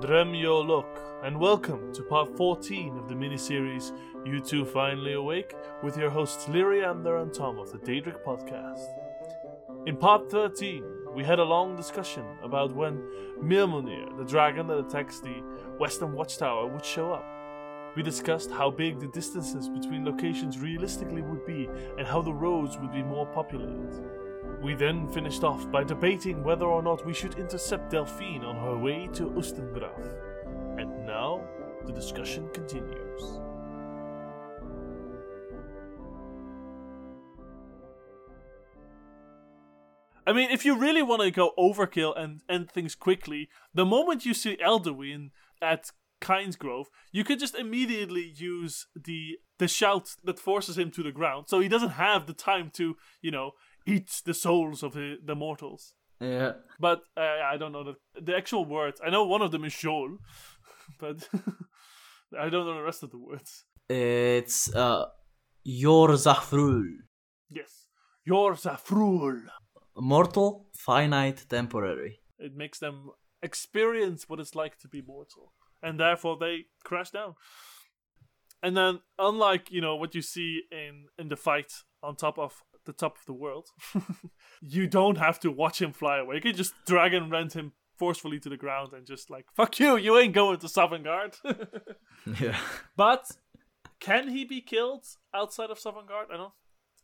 Drem Yol Lok, and welcome to part 14 of the miniseries You Two Finally Awake with your hosts Lyriander and Tom of the Daedric Podcast. In part 13, we had a long discussion about when Mirmulnir, the dragon that attacks the Western Watchtower, would show up. We discussed how big the distances between locations realistically would be and how the roads would be more populated. We then finished off by debating whether or not we should intercept Delphine on her way to Ustengrav. And now, the discussion continues. I mean, if you really want to go overkill and end things quickly, the moment you see Alduin at Kynesgrove, you could just immediately use the the shout that forces him to the ground, so he doesn't have the time to, you know, eat the souls of the, the mortals. Yeah. But uh, I don't know the the actual words. I know one of them is Joor, but I don't know the rest of the words. It's uh Joor Zah Frul. Yes, your Zafrul. Mortal, finite, temporary. It makes them experience what it's like to be mortal, and therefore they crash down. And then, unlike you know what you see in in the fight on top of the top of the world, you don't have to watch him fly away. You can just dragon rend him forcefully to the ground and just like fuck you, you ain't going to Sovngarde. Yeah. but can he be killed outside of Sovngarde? I don't.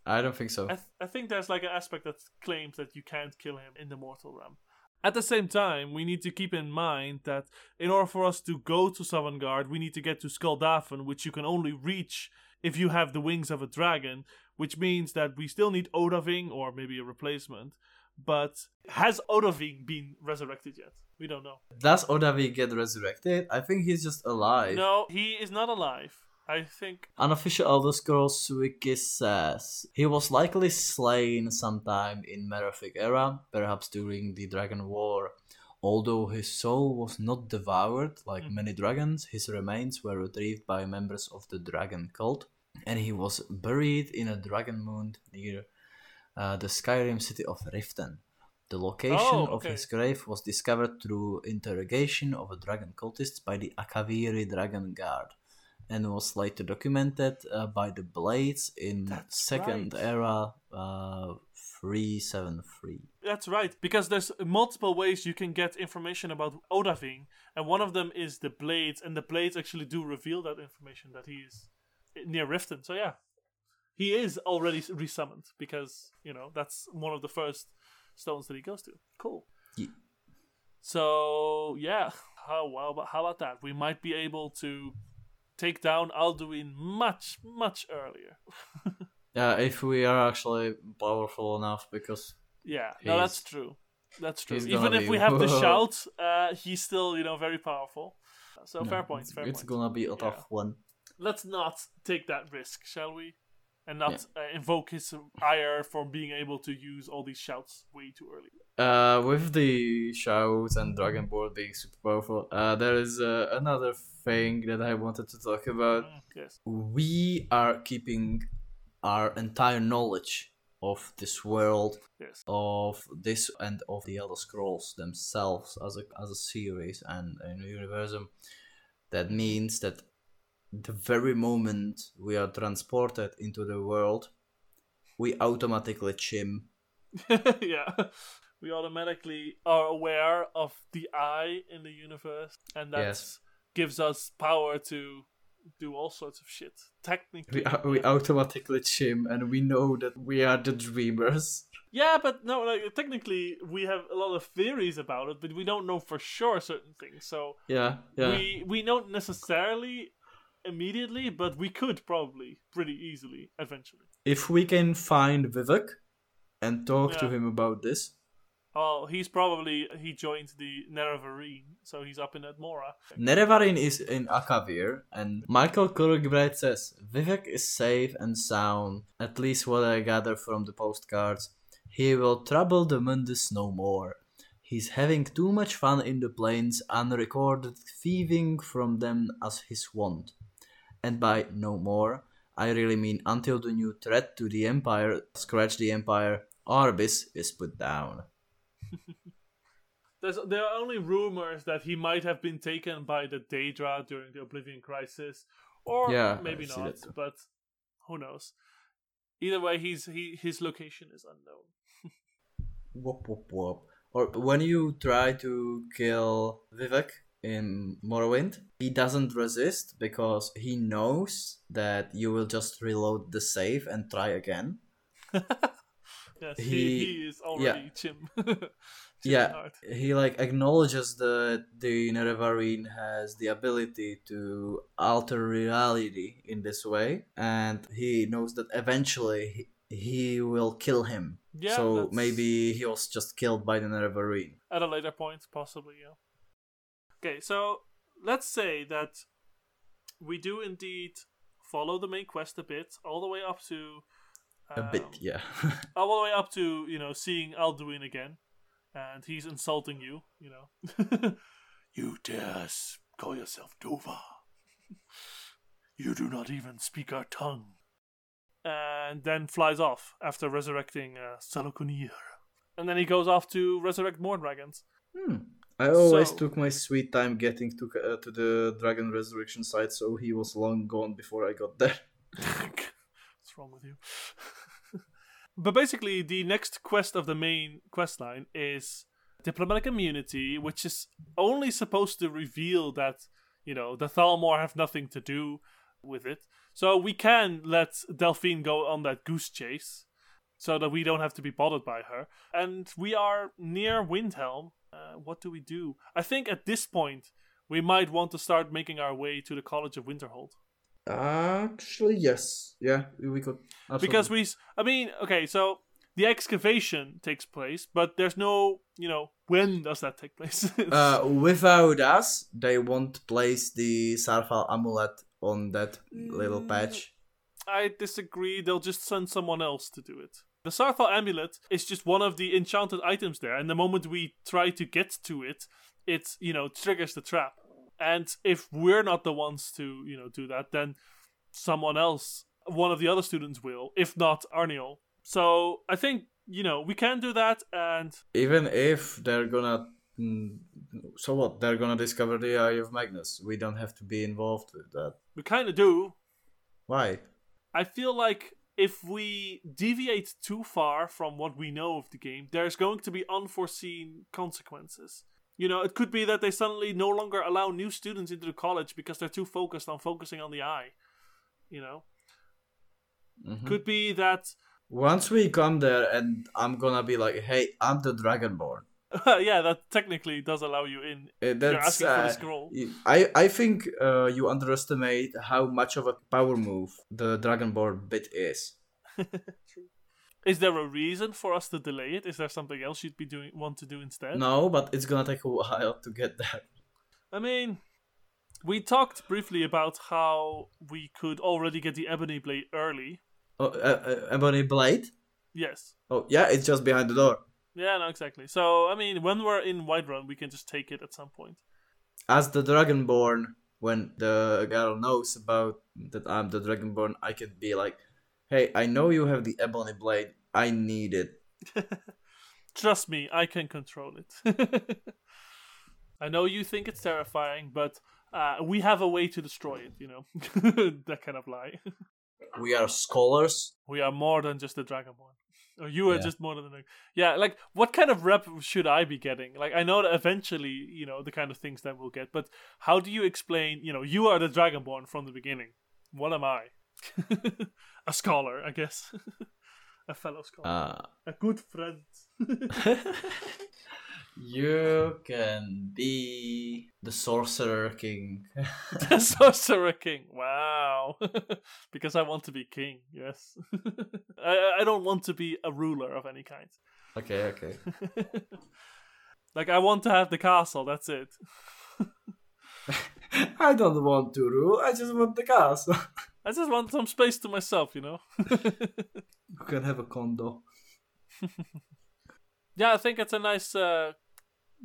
I don't think so. I, th- I think there's like an aspect that claims that you can't kill him in the mortal realm. At the same time, we need to keep in mind that in order for us to go to Sovngarde, we need to get to Skuldafn, which you can only reach if you have the wings of a dragon, which means that we still need Odahviing or maybe a replacement. But has Odahviing been resurrected yet? We don't know. Does Odahviing get resurrected? I think he's just alive. No, he is not alive. I think Unofficial Elder Scrolls wiki says he was likely slain sometime in Merethic era, perhaps during the Dragon War. Although his soul was not devoured like Mm. many dragons, his remains were retrieved by members of the dragon cult, and he was buried in a dragon mound near uh, the Skyrim city of Riften. The location Oh, of his grave was discovered through interrogation of a dragon cultist by the Akaviri Dragon Guard and was later documented uh, by the Blades in That's Second right. Era uh, 373. That's right, because there's multiple ways you can get information about Odahviing, and one of them is the blades, and the blades actually do reveal that information that he is near Riften. So yeah, he is already resummoned because you know that's one of the first stones that he goes to. Cool. Ye- So yeah, how well, but how about that? We might be able to take down Alduin much, much earlier. Yeah, if we are actually powerful enough, because Yeah, no, that's true. That's true. Even if we have the shout, uh, he's still, you know, very powerful. So no, fair point. it's, Fair it's point. gonna be a tough Yeah. one. Let's not take that risk, shall we? And not uh, invoke his ire for being able to use all these shouts way too early. Uh, with the shouts and Dragon Ball being super powerful, uh, there is uh, another thing that I wanted to talk about. Mm, yes. We are keeping our entire knowledge of this world, Yes. of this and of the Elder Scrolls themselves as a as a series and a universum. That means that the very moment we are transported into the world, we automatically chim. yeah. We automatically are aware of the I in the universe, and that Yes. gives us power to do all sorts of shit. Technically. We, we automatically chim and we know that we are the dreamers. Yeah, but no, like technically we have a lot of theories about it, but we don't know for sure certain things. So Yeah, yeah. we we don't necessarily immediately, but we could probably pretty easily eventually. If we can find Vivek and talk to him about this, Oh, he's probably he joined the Nerevarine, so he's up in Atmora. Nerevarine is in Akavir, and Michael Kirkbride says Vivek is safe and sound, at least what I gather from the postcards. He will trouble the Mundus no more. He's having too much fun in the plains, unrecorded thieving from them as his wont. And by no more, I really mean until the new threat to the Empire, scratch the Empire, Arbis is put down. There's there are only rumors that he might have been taken by the Daedra during the Oblivion Crisis, or Yeah, maybe I see not. that. But who knows? Either way, he's he his location is unknown. Whoop whoop whoop. Or when you try to kill Vivek in Morrowind, he doesn't resist because he knows that you will just reload the save and try again. Yes, he, He- he is already Chim. Chim Yeah. Hart. He like acknowledges that the Nerevarine has the ability to alter reality in this way, and he knows that eventually he, he will kill him. Yeah, so that's- maybe he was just killed by the Nerevarine. at a later point, possibly. Yeah. Okay, so let's say that we do indeed follow the main quest a bit, all the way up to A bit, um, yeah. all the way up to you know seeing Alduin again, and he's insulting you. You know, you dare call yourself Dovah? you do not even speak our tongue. And then flies off after resurrecting uh, Sahloknir. And then he goes off to resurrect more dragons. Hmm. I always So- took my sweet time getting to uh, to the dragon resurrection site, so he was long gone before I got there. What's wrong with you? But basically, the next quest of the main quest line is diplomatic immunity, which is only supposed to reveal that you know the Thalmor have nothing to do with it. So we can let Delphine go on that goose chase, so that we don't have to be bothered by her. And we are near Windhelm. Uh, what do we do? I think at this point we might want to start making our way to the College of Winterhold. Actually, yes. Yeah, we could. because we I mean okay so the excavation takes place but there's no you know when does that take place Uh, without us, they won't place the Saarthal amulet on that little Mm. patch. i disagree they'll just send someone else to do it the saarthal amulet is just one of the enchanted items there and the moment we try to get to it it you know triggers the trap and if we're not the ones to you know do that then someone else one of the other students will if not arniel so i think you know we can do that and Even if they're gonna. mm, So what? They're gonna discover the Eye of Magnus. We don't have to be involved with that. we kind of do Why? I feel like if we deviate too far from what we know of the game, there's going to be unforeseen consequences. You know, it could be that they suddenly no longer allow new students into the college because they're too focused on focusing on the eye. You know, Mhm. could be that, Once we come there, and I'm gonna be like, "Hey, I'm the Dragonborn." yeah, that technically does allow you in. Uh, You're That's. asking for the uh, scroll. I I think uh, you underestimate how much of a power move the Dragonborn bit is. Is there a reason for us to delay it? Is there something else you'd be doing want to do instead? No, but it's gonna take a while to get that. I mean, we talked briefly about how we could already get the ebony blade early. Oh, uh, uh, Ebony Blade. Yes. Oh yeah, it's just behind the door. Yeah, no, exactly. So, I mean, when we're in Whiterun, we can just take it at some point. As the Dragonborn, when the girl knows about that I'm the Dragonborn, I can be like, "Hey, I know you have the Ebony Blade. I need it." Trust me, I can control it. I know you think it's terrifying, but uh, we have a way to destroy it, you know? that kind of lie. We are scholars. we are more than just a Dragonborn. Or you are Yeah. just more than a. Yeah, like, what kind of rep should I be getting? Like, I know that eventually, you know, the kind of things that we'll get, but how do you explain, you know, you are the Dragonborn from the beginning. What am I? a scholar, I guess. A fellow scholar. Uh, a good friend. you can be the Sorcerer King. the Sorcerer King. Wow. because I want to be king, yes. I, I don't want to be a ruler of any kind. okay, okay. like, I want to have the castle, that's it. I don't want to rule. I just want the castle. I just want some space to myself, you know? You can have a condo. yeah, I think it's a nice uh,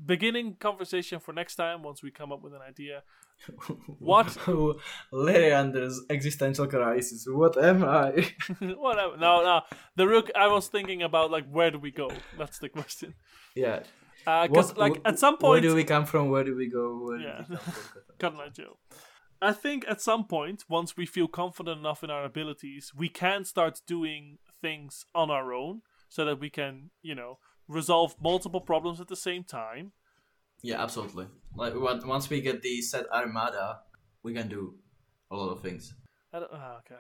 beginning conversation for next time once we come up with an idea. What? Leander's existential crisis. What am I? Whatever. No, no. The rook. I was thinking about, like, where do we go? That's the question. yeah. Because What- like at some point, Where do we come from? Where do we go? Where do Yeah. we come from? Cotton Eye Joe. I think at some point, once we feel confident enough in our abilities, we can start doing things on our own, so that we can, you know, resolve multiple problems at the same time. Yeah, absolutely. Like once we get the set armada, we can do a lot of things. I don't, ah, okay.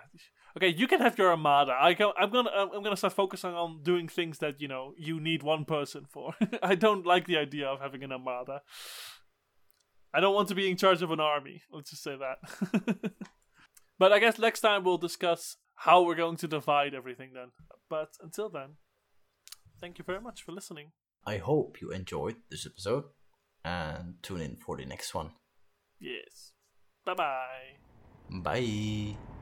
Okay, you can have your armada. I go, I'm gonna I'm gonna start focusing on doing things that you know you need one person for. I don't like the idea of having an armada. I don't want to be in charge of an army. Let's just say that. but I guess next time we'll discuss how we're going to divide everything then. But until then, thank you very much for listening. I hope you enjoyed this episode and tune in for the next one. Yes. Bye bye. Bye.